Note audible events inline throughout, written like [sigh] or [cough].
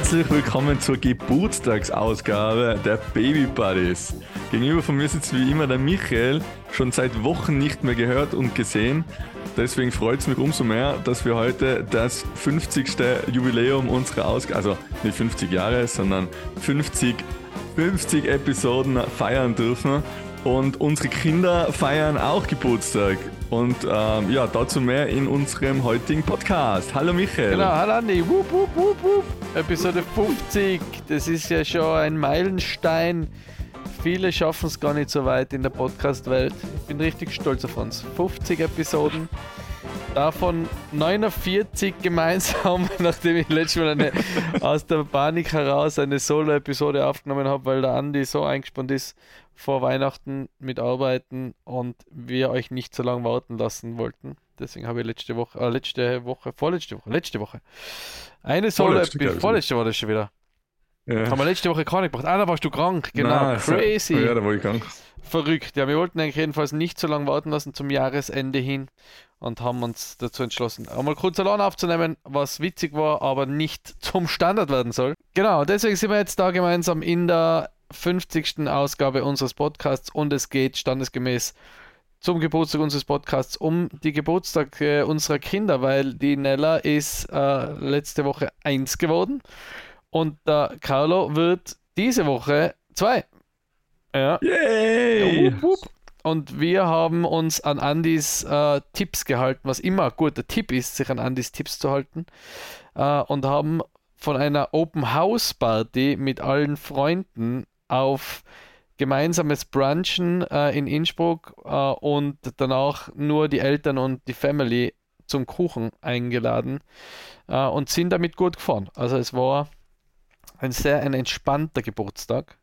Herzlich willkommen zur Geburtstagsausgabe der Baby Buddies. Gegenüber von mir sitzt wie immer der Michael, schon seit Wochen nicht mehr gehört und gesehen. Deswegen freut es mich umso mehr, dass wir heute das 50. Jubiläum unserer Ausgabe, also nicht 50 Jahre, sondern 50, 50 Episoden feiern dürfen. Und unsere Kinder feiern auch Geburtstag. Und ähm, ja, dazu mehr in unserem heutigen Podcast. Hallo Michael. Genau, hallo Andi. Wup, wup, wup, wup. Episode 50. Das ist ja schon ein Meilenstein. Viele schaffen es gar nicht so weit in der Podcast-Welt. Ich bin richtig stolz auf uns. 50 Episoden. Davon 49 gemeinsam, [laughs] nachdem ich letztes Mal eine, aus der Panik heraus eine Solo-Episode aufgenommen habe, weil der Andi so eingespannt ist vor Weihnachten mit Arbeiten und wir euch nicht so lange warten lassen wollten. Deswegen habe ich letzte Woche, äh, letzte Woche, vorletzte Woche, letzte Woche eine Solo-Episode, vorletzte war das schon wieder. Ja. Haben wir letzte Woche gar nicht gebracht. Ah, da warst du krank, genau. Nein, Crazy. Ja, da war ich krank. Verrückt. Ja, wir wollten eigentlich jedenfalls nicht so lange warten lassen zum Jahresende hin und haben uns dazu entschlossen, einmal kurz allein aufzunehmen, was witzig war, aber nicht [laughs] zum Standard werden soll. Genau, deswegen sind wir jetzt da gemeinsam in der 50. Ausgabe unseres Podcasts und es geht standesgemäß zum Geburtstag unseres Podcasts um die Geburtstage unserer Kinder, weil die Nella ist äh, letzte Woche eins geworden und der Carlo wird diese Woche zwei. Ja. Yay! Wupp, wupp. Und wir haben uns an Andys äh, Tipps gehalten, was immer ein guter Tipp ist, sich an Andys Tipps zu halten. Äh, und haben von einer Open House Party mit allen Freunden auf gemeinsames Brunchen äh, in Innsbruck äh, und danach nur die Eltern und die Family zum Kuchen eingeladen äh, und sind damit gut gefahren. Also es war ein sehr ein entspannter Geburtstag.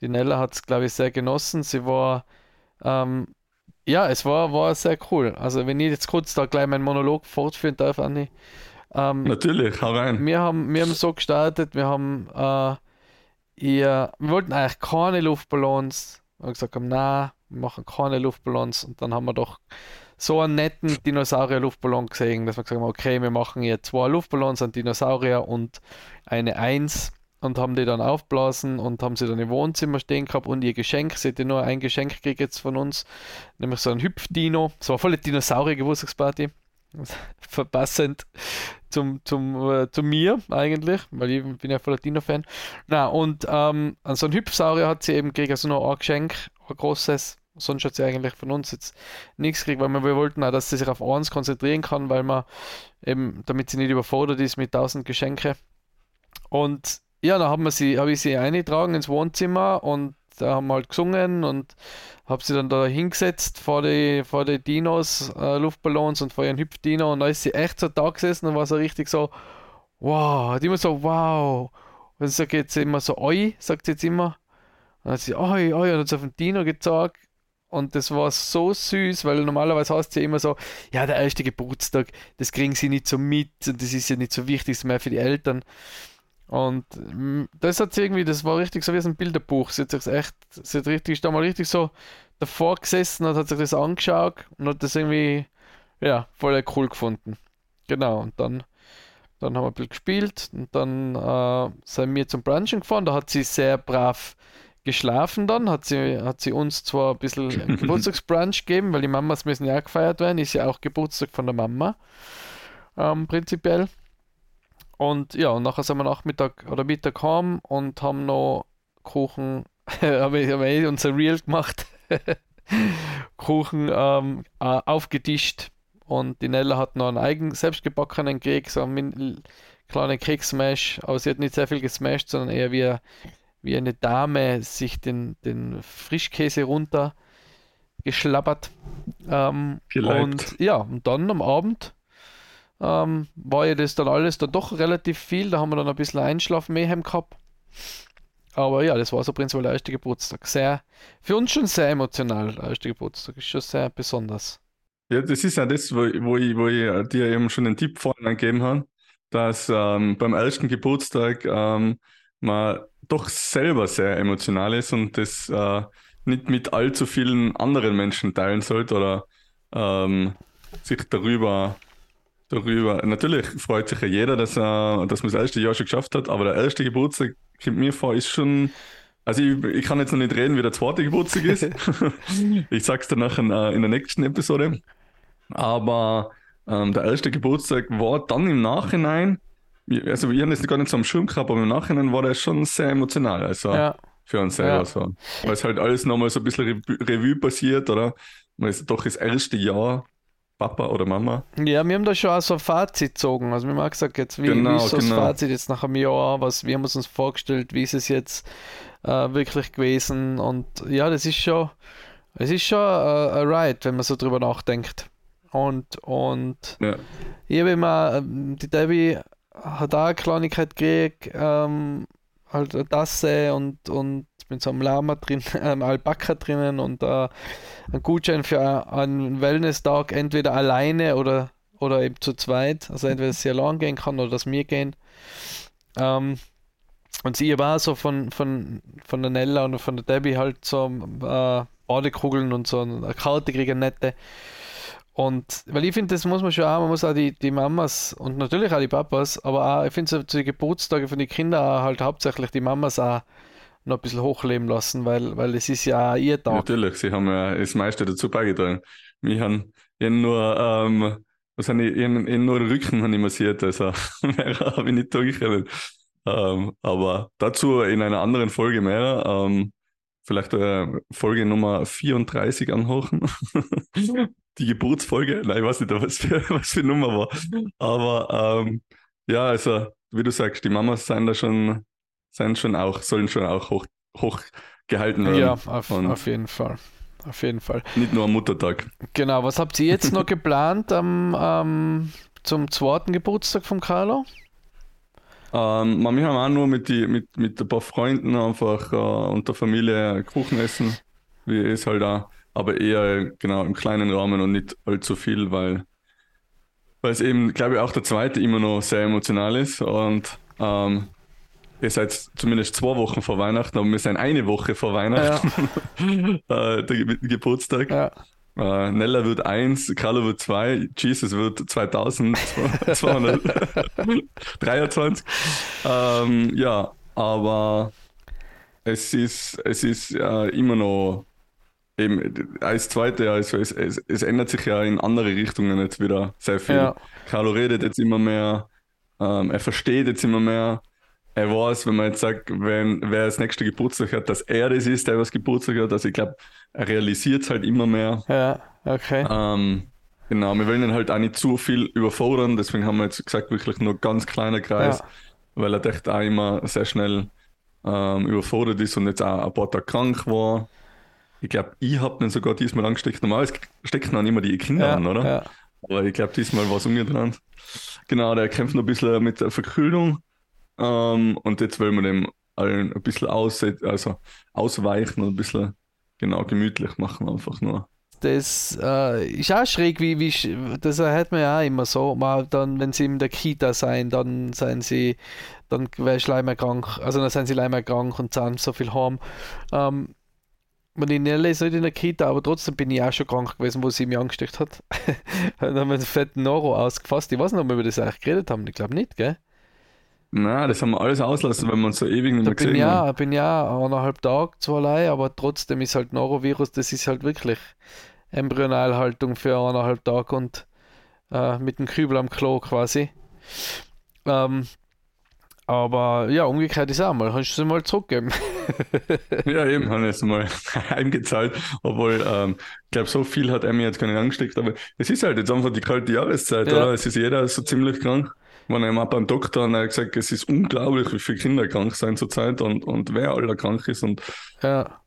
Die Nella hat es, glaube ich, sehr genossen. Sie war ähm, ja, es war, war sehr cool. Also, wenn ich jetzt kurz da gleich meinen Monolog fortführen darf, Anni. Ähm, Natürlich, hau rein. Wir haben, wir haben so gestartet, wir haben, äh, ihr, wir wollten eigentlich keine Luftballons. Wir haben gesagt, nein, wir machen keine Luftballons. Und dann haben wir doch so einen netten Dinosaurier-Luftballon gesehen, dass wir gesagt haben, okay, wir machen hier zwei Luftballons, einen Dinosaurier und eine Eins und haben die dann aufblasen und haben sie dann im Wohnzimmer stehen gehabt und ihr Geschenk, sie hätte nur ein Geschenk gekriegt jetzt von uns, nämlich so ein Hüpfdino, so eine volle Dinosaurier-Geburtstagsparty. [laughs] Verpassend zum, zum, äh, zu mir eigentlich, weil ich bin ja voller Dino-Fan. Na, und ähm, so einen Hüpfsaurier hat sie eben gekriegt, also noch ein Geschenk, ein großes. Sonst hat sie eigentlich von uns jetzt nichts gekriegt, weil wir, wir wollten auch, dass sie sich auf eins konzentrieren kann, weil man eben, damit sie nicht überfordert ist mit tausend Geschenke. Und ja, dann haben sie, habe ich sie eingetragen ins Wohnzimmer und da haben wir halt gesungen und habe sie dann da hingesetzt vor die, vor die Dinos, äh, Luftballons und vor ihren Hüpfdino und da ist sie echt so da gesessen und war so richtig so, wow, hat immer so, wow. Und sagt jetzt immer so, oi, sagt sie jetzt immer. Und dann hat sie, oi, oi, und hat sie auf den Dino gezeigt. Und das war so süß, weil normalerweise heißt es ja immer so, ja, der erste Geburtstag, das kriegen sie nicht so mit und das ist ja nicht so wichtig, das ist mehr für die Eltern. Und mm, das hat sie irgendwie, das war richtig so wie ein Bilderbuch. Sie hat sich echt, sie hat richtig, da mal richtig so davor gesessen und hat sich das angeschaut und hat das irgendwie, ja, voll cool gefunden. Genau, und dann, dann haben wir ein bisschen gespielt und dann äh, sind wir zum Brunchen gefahren. Da hat sie sehr brav geschlafen dann, hat sie, hat sie uns zwar ein bisschen [laughs] Geburtstagsbrunch gegeben, weil die Mamas müssen ja auch gefeiert werden, ist ja auch Geburtstag von der Mama, ähm, prinzipiell. Und ja, und nachher sind wir Nachmittag oder Mittag heim und haben noch Kuchen, [laughs] habe ich, hab ich unser Reel gemacht, [laughs] Kuchen ähm, aufgetischt. Und die Nella hat noch einen eigen selbstgebackenen Keks, so einen kleinen Keks-Smash, aber sie hat nicht sehr viel gesmashed, sondern eher wie, wie eine Dame sich den, den Frischkäse runter geschlabbert. Ähm, und ja, und dann am Abend ähm, war ja das dann alles dann doch relativ viel. Da haben wir dann ein bisschen Einschlafen mehr gehabt. Aber ja, das war so prinzipiell der erste Geburtstag. Sehr, für uns schon sehr emotional. Der erste Geburtstag ist schon sehr besonders. Ja, das ist ja das, wo, wo, ich, wo ich dir eben schon einen Tipp vorhin gegeben habe, dass ähm, beim ersten Geburtstag ähm, man doch selber sehr emotional ist und das äh, nicht mit allzu vielen anderen Menschen teilen sollte oder ähm, sich darüber darüber. Natürlich freut sich ja jeder, dass er, dass man das erste Jahr schon geschafft hat, aber der erste Geburtstag, kommt mir vor, ist schon. Also ich, ich kann jetzt noch nicht reden, wie der zweite Geburtstag ist. [laughs] ich sag's dir nachher äh, in der nächsten Episode. Aber ähm, der erste Geburtstag war dann im Nachhinein, also wir haben das gar nicht so am Schirm gehabt, aber im Nachhinein war das schon sehr emotional. Also Ja, für uns selber Ja. so. Weil es halt alles nochmal so ein bisschen Revue, Revue passiert, oder? Man ist doch das erste Jahr Papa oder Mama. ja, wir haben da schon auch so ein Fazit gezogen. Also wir haben auch gesagt, jetzt, wie, Genau, wie ist so das genau. Fazit jetzt nach einem Jahr? Was, wie haben wir es uns vorgestellt? Wie ist es jetzt äh, wirklich gewesen? Und ja, das ist schon, es ist schon äh, ein Ride, wenn man so drüber nachdenkt. Und, und Ja. ich habe immer, ähm, die Debbie hat auch eine Kleinigkeit gekriegt, ähm, halt eine Tasse und, und mit so einem Lama drin, [laughs] ähm, Alpaka drinnen und äh, ein Gutschein für einen Wellness-Tag, entweder alleine oder, oder eben zu zweit. Also entweder, dass sie allein gehen kann oder dass wir gehen. Ähm, und sie war so von, von, von der Nella und von der Debbie halt so äh, Badekugeln und so eine Karte kriegen, nette. Und weil ich finde, das muss man schon auch, man muss auch die, die Mamas und natürlich auch die Papas, aber auch, ich finde so zu den Geburtstagen von den Kindern halt hauptsächlich die Mamas auch noch ein bisschen hochleben lassen, weil, weil es ist ja auch ihr Tag. Natürlich, sie haben ja das meiste dazu beigetragen. Wir haben nur, ähm, was habe ich, ich ich nur den Rücken habe ich massiert, also [laughs] mehr habe ich nicht durchgeredet. Ähm, aber dazu in einer anderen Folge mehr. Ähm, vielleicht äh, Folge Nummer 34 anhören. [laughs] Die Geburtsfolge. Nein, ich weiß nicht, was für, [laughs] was für Nummer war. Aber ähm, ja, also, wie du sagst, die Mamas sind da schon, sind schon auch, sollen schon auch hoch, hoch gehalten werden. Ja, auf, auf jeden Fall. Auf jeden Fall. Nicht nur am Muttertag. Genau, was habt ihr jetzt noch [laughs] geplant am, am- zum zweiten Geburtstag von Carlo? Ähm, wir haben auch nur mit, die, mit, mit ein paar Freunden einfach äh, und der Familie Kuchen essen, wie es halt auch, aber eher genau im kleinen Rahmen und nicht allzu viel, weil, weil es eben, glaube ich, auch der zweite immer noch sehr emotional ist und ähm, ihr seid zumindest zwei Wochen vor Weihnachten, aber wir sind eine Woche vor Weihnachten, [laughs] äh, der Ge Geburtstag. Ja, Äh, Nella wird 1, Carlo wird 2, Jesus wird 2223. [laughs] [laughs] ähm, ja, aber es ist, es ist äh, immer noch eben als zweite, also es, es, es ändert sich ja in andere Richtungen jetzt wieder sehr viel. Ja. Carlo redet jetzt immer mehr, ähm, er versteht jetzt immer mehr. Er weiß, wenn man jetzt sagt, wenn wer das nächste Geburtstag hat, dass er das ist, der was Geburtstag hat. Also ich glaube, er realisiert es halt immer mehr. ja, okay. Ähm, genau, wir wollen ihn halt auch nicht zu viel überfordern, deswegen haben wir jetzt gesagt, wirklich nur ganz kleiner Kreis, Ja. weil er echt auch immer sehr schnell ähm, überfordert ist und jetzt auch ein paar Tage krank war. Ich glaube, ich habe ihn sogar diesmal angesteckt. Normal stecken dann immer die Kinder Ja, an, oder? ja. Aber ich glaube, diesmal war es umgedreht. Genau, der kämpft noch ein bisschen mit der Verkühlung. Ähm, und jetzt wollen wir dem allen ein bisschen aus, also ausweichen und ein bisschen genau gemütlich machen, einfach nur. Das äh, ist auch schräg, wie, wie das hat man ja auch immer so. Mal dann, wenn sie in der Kita sein, dann seien sie, dann wärst du leider krank. Also dann sind sie leider krank und sind so viel heim. Ähm, Nelle ist nicht in der Kita, aber trotzdem bin ich auch schon krank gewesen, wo sie mich angesteckt hat. [laughs] dann haben wir einen fetten Noro ausgefasst. Ich weiß nicht, ob wir über das eigentlich geredet haben. Ich glaube nicht, gell? Na, das haben wir alles auslassen, wenn wir uns so ewig nicht Da mehr bin gesehen ja, haben. bin ja eineinhalb Tage zwar allein, aber trotzdem ist halt Norovirus, das ist halt wirklich Embryonalhaltung für eineinhalb Tage und äh, mit dem Kübel am Klo quasi. Ähm, aber ja, umgekehrt ist auch mal, kannst du sie mal zurückgeben. [laughs] [laughs] Ja, eben, haben wir es mal [laughs] heimgezahlt. Obwohl, ähm, ich glaube, so viel hat er mir jetzt gar nicht angesteckt. Aber es ist halt jetzt einfach die kalte Jahreszeit, Ja. oder? Es ist jeder so ziemlich krank. Ich war einmal beim Doktor und er hat gesagt, es ist unglaublich, wie viele Kinder krank sind zurzeit und, und wer aller krank ist. Und Ja,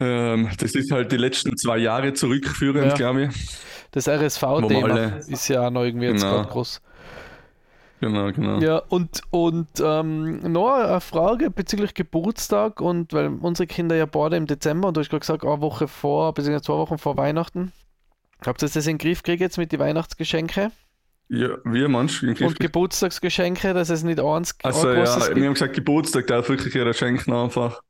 ähm, das ist halt die letzten zwei Jahre zurückführend, Ja. glaube ich. das RSV-Thema alle- ist ja auch noch irgendwie jetzt gerade groß. Genau, genau. Ja, und, und ähm, noch eine Frage bezüglich Geburtstag und weil unsere Kinder ja beide im Dezember und du hast gerade gesagt, eine Woche vor, beziehungsweise zwei Wochen vor Weihnachten. Habt ihr das in den Griff gekriegt jetzt mit den Weihnachtsgeschenke Ja, wir manchmal im Griff. und Geburtstagsgeschenke, dass es nicht eins Also ein ja, großes wir gibt? haben gesagt, Geburtstag darf wirklich jeder schenken einfach.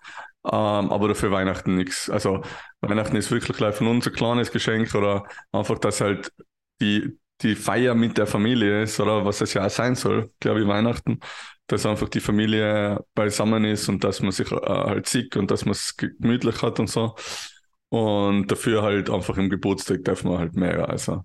Ähm, aber dafür Weihnachten nichts. Also Weihnachten ist wirklich gleich von uns ein kleines Geschenk oder einfach, dass halt die, die Feier mit der Familie ist oder was es ja auch sein soll, glaube ich, Weihnachten, dass einfach die Familie beisammen ist und dass man sich äh, halt sieht und dass man es gemütlich hat und so. Und dafür halt einfach im Geburtstag darf man halt mehr. Also.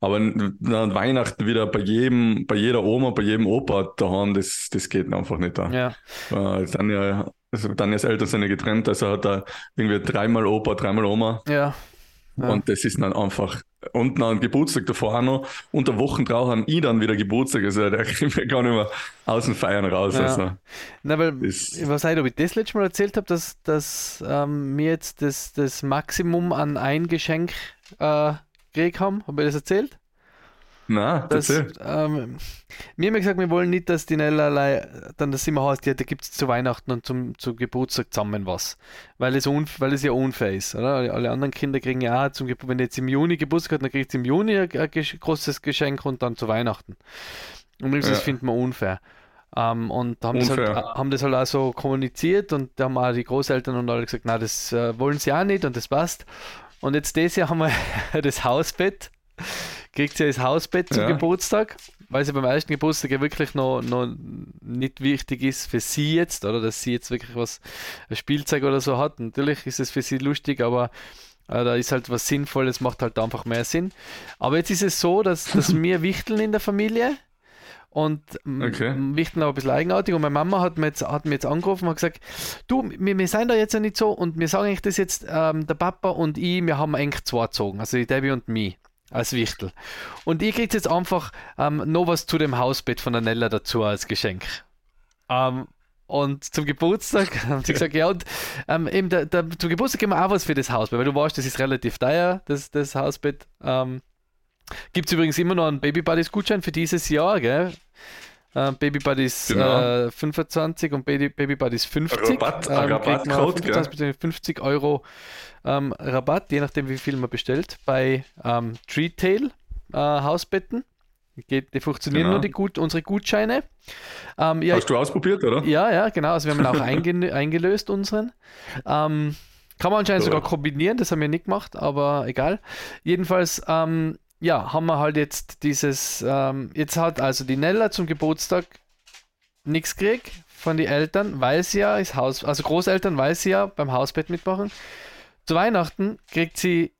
Aber an Weihnachten wieder bei jedem, bei jeder Oma, bei jedem Opa daheim, das, das geht einfach nicht da. Ja. Äh, dann ja, also Daniels Eltern sind ja getrennt, also hat er irgendwie dreimal Opa, dreimal Oma. Ja. Ja. Und das ist dann einfach, und noch ein Geburtstag davor auch noch. Und der Wochen drauf haben ich dann wieder Geburtstag. Also der kriegt mir gar nicht mehr aus dem Feiern raus. Ja. Also, Na, weil, das, ich weiß nicht, ob ich das letzte Mal erzählt habe, dass, dass ähm, wir jetzt das, das Maximum an ein Geschenk äh, gekriegt haben. Habe ich das erzählt? Na, Das, erzähl. ähm, wir haben gesagt, wir wollen nicht, dass die Nella dann das immer heißt, ja, da gibt es zu Weihnachten und zum, zu Geburtstag zusammen was. Weil es, unf weil es ja unfair ist. Oder? Alle- anderen Kinder kriegen ja auch, zum, Gebur- wenn jetzt im Juni Geburtstag hat, dann kriegt sie im Juni ein, ein großes Geschenk und dann zu Weihnachten. Und das Ja. finden wir unfair. Ähm, und haben das, halt, äh, haben das halt auch so kommuniziert und da haben auch die Großeltern und alle gesagt, na, das äh, wollen sie auch nicht und das passt. Und jetzt dieses Jahr haben wir [laughs] das Hausbett. Kriegt sie das Hausbett zum Ja. Geburtstag, weil sie beim ersten Geburtstag ja wirklich noch, noch nicht wichtig ist für sie jetzt, oder dass sie jetzt wirklich was, ein Spielzeug oder so hat. Natürlich ist es für sie lustig, aber äh, da ist halt was Sinnvolles, macht halt einfach mehr Sinn. Aber jetzt ist es so, dass, dass [laughs] wir wichteln in der Familie und m- Okay. m- wichteln aber ein bisschen eigenartig und meine Mama hat mir jetzt, hat mir jetzt angerufen und hat gesagt, du, wir, wir sind da jetzt ja nicht so und wir sagen eigentlich das jetzt, ähm, der Papa und ich, wir haben eigentlich zwei gezogen, also die Debbie und mich als Wichtel. Und ihr kriegt jetzt einfach ähm, noch was zu dem Hausbett von der Nella dazu als Geschenk. Ähm, und zum Geburtstag [laughs] haben sie [laughs] gesagt, ja, und ähm, eben der, der, zum Geburtstag geben wir auch was für das Hausbett, weil du weißt, das ist relativ teuer, das, das Hausbett. Ähm, Gibt es übrigens immer noch einen Baby Buddies Gutschein für dieses Jahr, gell? Äh, Baby Buddies Genau. äh, 25 und Baby, Baby Buddies 50. Rabatt- man Rabattcode, 25 bzw. 50 Euro ähm, Rabatt, je nachdem wie viel man bestellt, bei ähm, Treetail äh, Hausbetten. Geht, die funktionieren Genau. nur die gut, unsere Gutscheine. Ähm, ja, Hast du ausprobiert, oder? ja, ja, genau. Also wir haben auch [laughs] einge eingelöst, unseren. Ähm, kann man anscheinend Ja. sogar kombinieren, das haben wir nicht gemacht, aber egal. Jedenfalls, ähm, ja, haben wir halt jetzt dieses, ähm, jetzt hat also die Nella zum Geburtstag nichts gekriegt von den Eltern, weil sie ja das Haus, also Großeltern, weil sie ja beim Hausbett mitmachen. Zu Weihnachten kriegt sie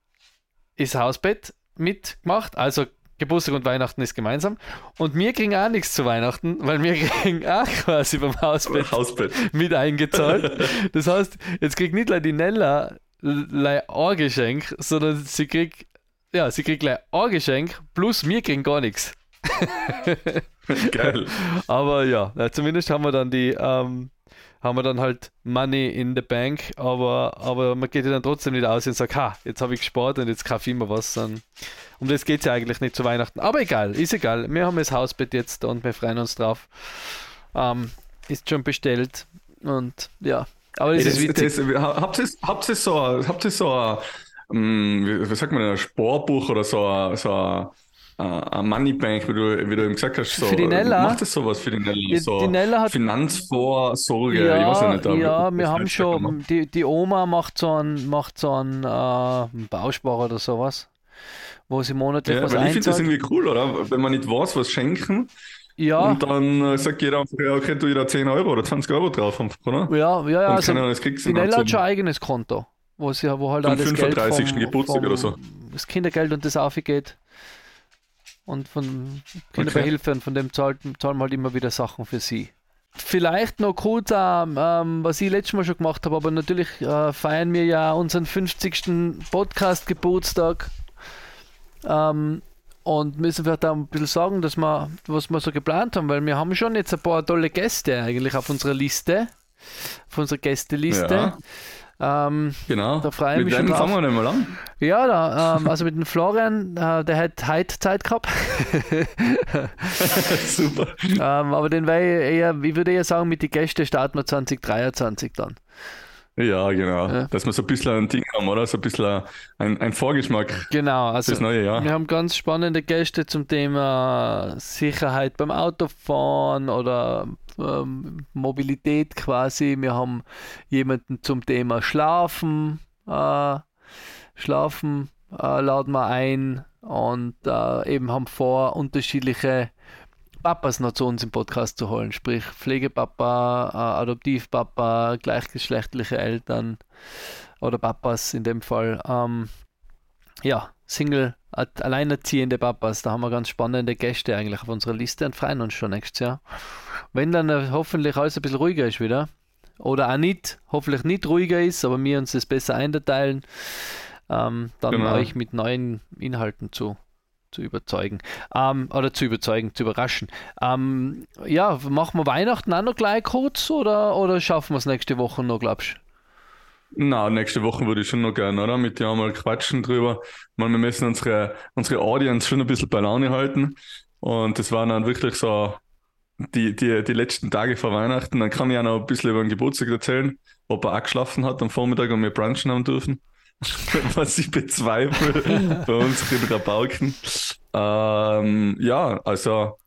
das Hausbett mitgemacht, also Geburtstag und Weihnachten ist gemeinsam. Und wir kriegen auch nichts zu Weihnachten, weil wir kriegen [laughs] auch quasi beim Hausbett Hausbett. mit eingezahlt. Das heißt, jetzt kriegt nicht nur die Nella ein Geschenk, sondern sie kriegt, ja, sie kriegt gleich ein Geschenk, plus wir kriegen gar nichts. [laughs] Geil. Aber ja, zumindest haben wir dann die, ähm, haben wir dann halt Money in the Bank, aber, aber man geht ja dann trotzdem nicht aus und sagt, ha, jetzt habe ich gespart und jetzt kaufe ich mir was. Dann, um das geht es ja eigentlich nicht zu Weihnachten. Aber egal, ist egal. Wir haben das Hausbett jetzt und wir freuen uns drauf. Ähm, ist schon bestellt und ja. Aber das Ey, ist witzig. das, habt ihr so, habt ihr so ähm, wie, sagt man, ein Sportbuch oder so ein, so ein, ein Moneybank, wie du, wie du eben gesagt hast, so, Für die Nella? macht das sowas für die Nella? So die Nella hat- Finanzvorsorge, ich weiß ja Ja, nicht. aber ja, wir haben schon, die, die Oma macht so einen, macht so einen, äh, einen Bausparer oder sowas, wo sie monatlich Ja, was weil ich finde das einzahlt. irgendwie cool, oder? Wenn man nicht weiß, was schenken Ja, und dann äh, sagt jeder einfach, ja, okay, du jeder 10 Euro oder 20 Euro drauf, oder? ja, ja, ja, also die Nella hat schon ein eigenes Konto, wo sie, wo halt auch das Geld 35. vom, Geburtstag vom, oder so. das Kindergeld und das aufgeht und von Kinderbehilfe und von dem zahlt, zahlen wir halt immer wieder Sachen für sie. Vielleicht noch kurz, ähm, ähm, was ich letztes Mal schon gemacht habe, aber natürlich äh, feiern wir ja unseren 50. Podcast-Geburtstag ähm, und müssen vielleicht auch ein bisschen sagen, dass wir, was wir so geplant haben, weil wir haben schon jetzt ein paar tolle Gäste eigentlich auf unserer Liste, auf unserer Gästeliste. Ähm, Genau. Da freue ich Mit mich schon drauf. fangen wir denn mal an? ja, da, ähm, also mit dem Florian, äh, der hat heute Zeit gehabt. [laughs] Super. ähm, aber den wäre ich eher, ich würde eher sagen, mit den Gästen starten wir 2023 dann. Ja, genau. Ja. Dass wir so ein bisschen ein Ding haben, oder? So ein bisschen ein, ein Vorgeschmack Genau, also fürs neue Jahr. wir haben ganz spannende Gäste zum Thema Sicherheit beim Autofahren oder ähm, Mobilität quasi. Wir haben jemanden zum Thema Schlafen. Äh, Schlafen äh, laden wir ein. und äh, eben haben vor, unterschiedliche Papas noch zu uns im Podcast zu holen, sprich Pflegepapa, äh, Adoptivpapa, gleichgeschlechtliche Eltern oder Papas in dem Fall. Ähm, ja, Single, alleinerziehende Papas, da haben wir ganz spannende Gäste eigentlich auf unserer Liste und freuen uns schon nächstes Jahr. Wenn dann äh, hoffentlich alles ein bisschen ruhiger ist wieder, oder auch nicht, hoffentlich nicht ruhiger ist, aber wir uns das besser einteilen, ähm, dann genau. euch mit neuen Inhalten zu, zu überzeugen. Ähm, oder zu überzeugen, zu überraschen. Ähm, ja, machen wir Weihnachten auch noch gleich kurz oder, oder schaffen wir es nächste Woche noch, glaubst du? Na, nächste Woche würde ich schon noch gerne, oder? Mit dir mal quatschen drüber. Meine, wir müssen unsere, unsere Audience schon ein bisschen bei Laune halten. Und das waren dann wirklich so die, die, die letzten Tage vor Weihnachten. Dann kann ich auch noch ein bisschen über den Geburtstag erzählen, ob er auch geschlafen hat am Vormittag und wir brunchen haben dürfen. [laughs] Was ich bezweifle [laughs] bei unseren Rabauken. Ähm, ja, also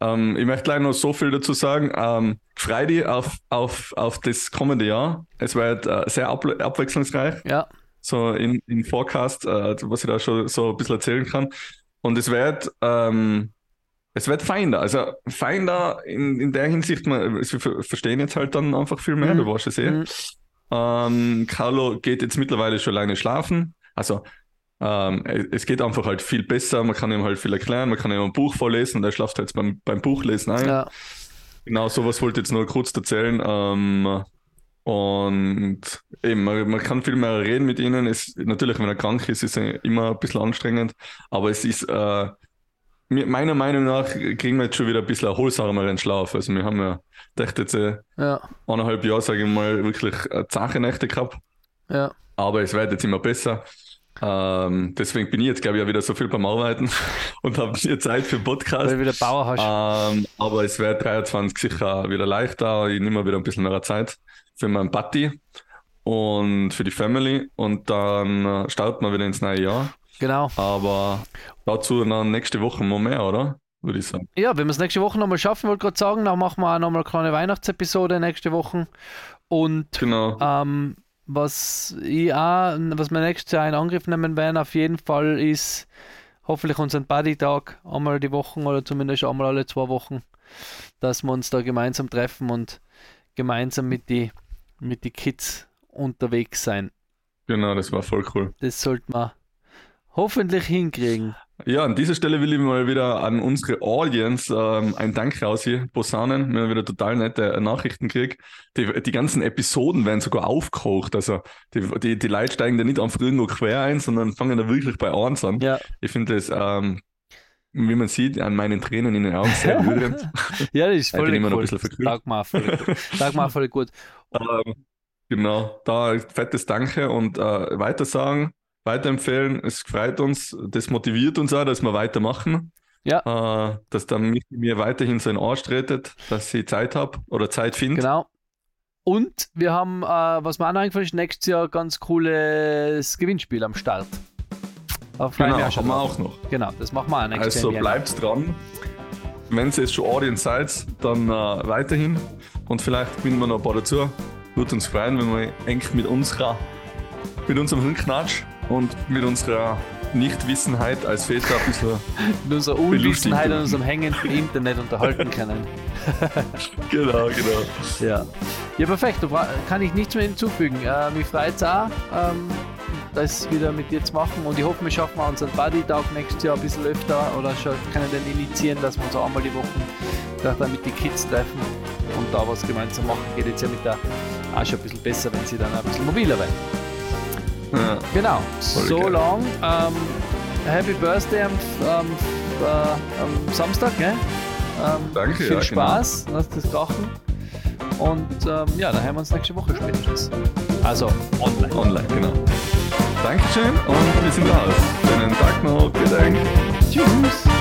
ähm, ich möchte gleich noch so viel dazu sagen. Ähm, dich auf, auf, auf das kommende Jahr. Es wird äh, sehr ab abwechslungsreich. Ja. So in, in Forecast, äh, was ich da schon so ein bisschen erzählen kann. Und es wird, ähm, es wird feiner. Also feiner in, in der Hinsicht, wir verstehen jetzt halt dann einfach viel mehr, mhm. du warst es eh. Mhm. Ähm, Carlo geht jetzt mittlerweile schon lange schlafen. Also ähm, es geht einfach halt viel besser, man kann ihm halt viel erklären, man kann ihm ein Buch vorlesen und er schlaft halt beim, beim Buchlesen ein. Ja. Genau, sowas wollte ich jetzt nur kurz erzählen. Ähm, und eben, man, man, kann viel mehr reden mit ihnen. Es, natürlich, wenn er krank ist, ist es immer ein bisschen anstrengend, aber es ist, äh, meiner Meinung nach, kriegen wir jetzt schon wieder ein bisschen erholsameren Schlaf. Also, wir haben ja, dachte jetzt, äh, ja. eineinhalb Jahre, sage ich mal, wirklich äh, Zachennächte gehabt. Ja. Aber es wird jetzt immer besser. Ähm, deswegen bin ich jetzt, glaube ich, auch wieder so viel beim Arbeiten [laughs] und habe hier Zeit für Podcast. Weil wieder Bauer hast. Ähm, aber es wird 23 sicher wieder leichter. Ich nehme wieder ein bisschen mehr Zeit für meinen Buddy und für die Family und dann äh, starten wir wieder ins neue Jahr. Genau. Aber dazu dann nächste Woche noch mehr, oder? Würde ich sagen. Ja, wenn wir es nächste Woche nochmal schaffen, wollte ich gerade sagen, dann machen wir auch nochmal eine kleine Weihnachtsepisode nächste Woche. Und genau. ähm, was ich auch, was wir nächstes Jahr in Angriff nehmen werden, auf jeden Fall ist hoffentlich unseren Buddy-Tag einmal die Woche oder zumindest einmal alle zwei Wochen, dass wir uns da gemeinsam treffen und gemeinsam mit die, mit die Kids unterwegs sein. Genau, das war voll cool. Das sollte man hoffentlich hinkriegen. Ja, an dieser Stelle will ich mal wieder an unsere Audience ähm, ein Dank raus hier posaunen. Wir haben wieder total nette Nachrichten gekriegt. Die, die ganzen Episoden werden sogar aufgekocht. Also die, die, die Leute steigen da nicht einfach irgendwo quer ein, sondern fangen da wirklich bei uns an. Ja. Ich finde das, ähm, wie man sieht, an meinen Tränen in den Augen sehr [laughs] rührend. ja, das ist voll ich cool. Dagmar, voll gut. Dagmar, voll gut. Ähm, genau, da fettes Danke und äh, weiter sagen weiterempfehlen. Es freut uns, das motiviert uns auch, dass wir weitermachen. Ja. Äh, dass dann mich mir weiterhin so ein Arsch tretet, dass ich Zeit habe oder Zeit finde. Genau. Und wir haben, äh, was mir auch noch eingefallen ist, nächstes Jahr ganz cooles Gewinnspiel am Start. Auf genau, haben wir auch noch. Genau, das machen wir auch nächstes Jahr. Also bleibt dran. Wenn ihr jetzt schon Audience seid, dann äh, weiterhin. Und vielleicht gewinnen wir noch ein paar dazu. Würde uns freuen, wenn wir eng mit unserer, mit unserem Hund knatsch und mit unserer Nichtwissenheit als Väter ein bisschen. mit unserer Unwissenheit und unserem hängenden Internet unterhalten können. [laughs] genau, genau. Ja. Ja, perfekt. Da kann ich nichts mehr hinzufügen. Äh, mich freut es auch, ähm, das wieder mit dir zu machen. Und ich hoffe, wir schaffen wir unseren Buddy-Tag nächstes Jahr ein bisschen öfter oder schon können den initiieren, dass wir uns einmal die Woche dann mit den Kids treffen und da was gemeinsam machen. Geht jetzt ja mit der auch schon ein bisschen besser, wenn sie dann ein bisschen mobiler werden. Ja. Genau. so geil. long. Ähm, Happy Birthday am, am, äh, am Samstag, gell? Ähm, Danke, Viel ja, Spaß, genau. lass das krachen. Und ähm, ja, dann hören wir uns nächste Woche spätestens. Also online. Online, genau. Dankeschön und wir sind raus. Schönen Tag noch. Vielen Dank. Tschüss.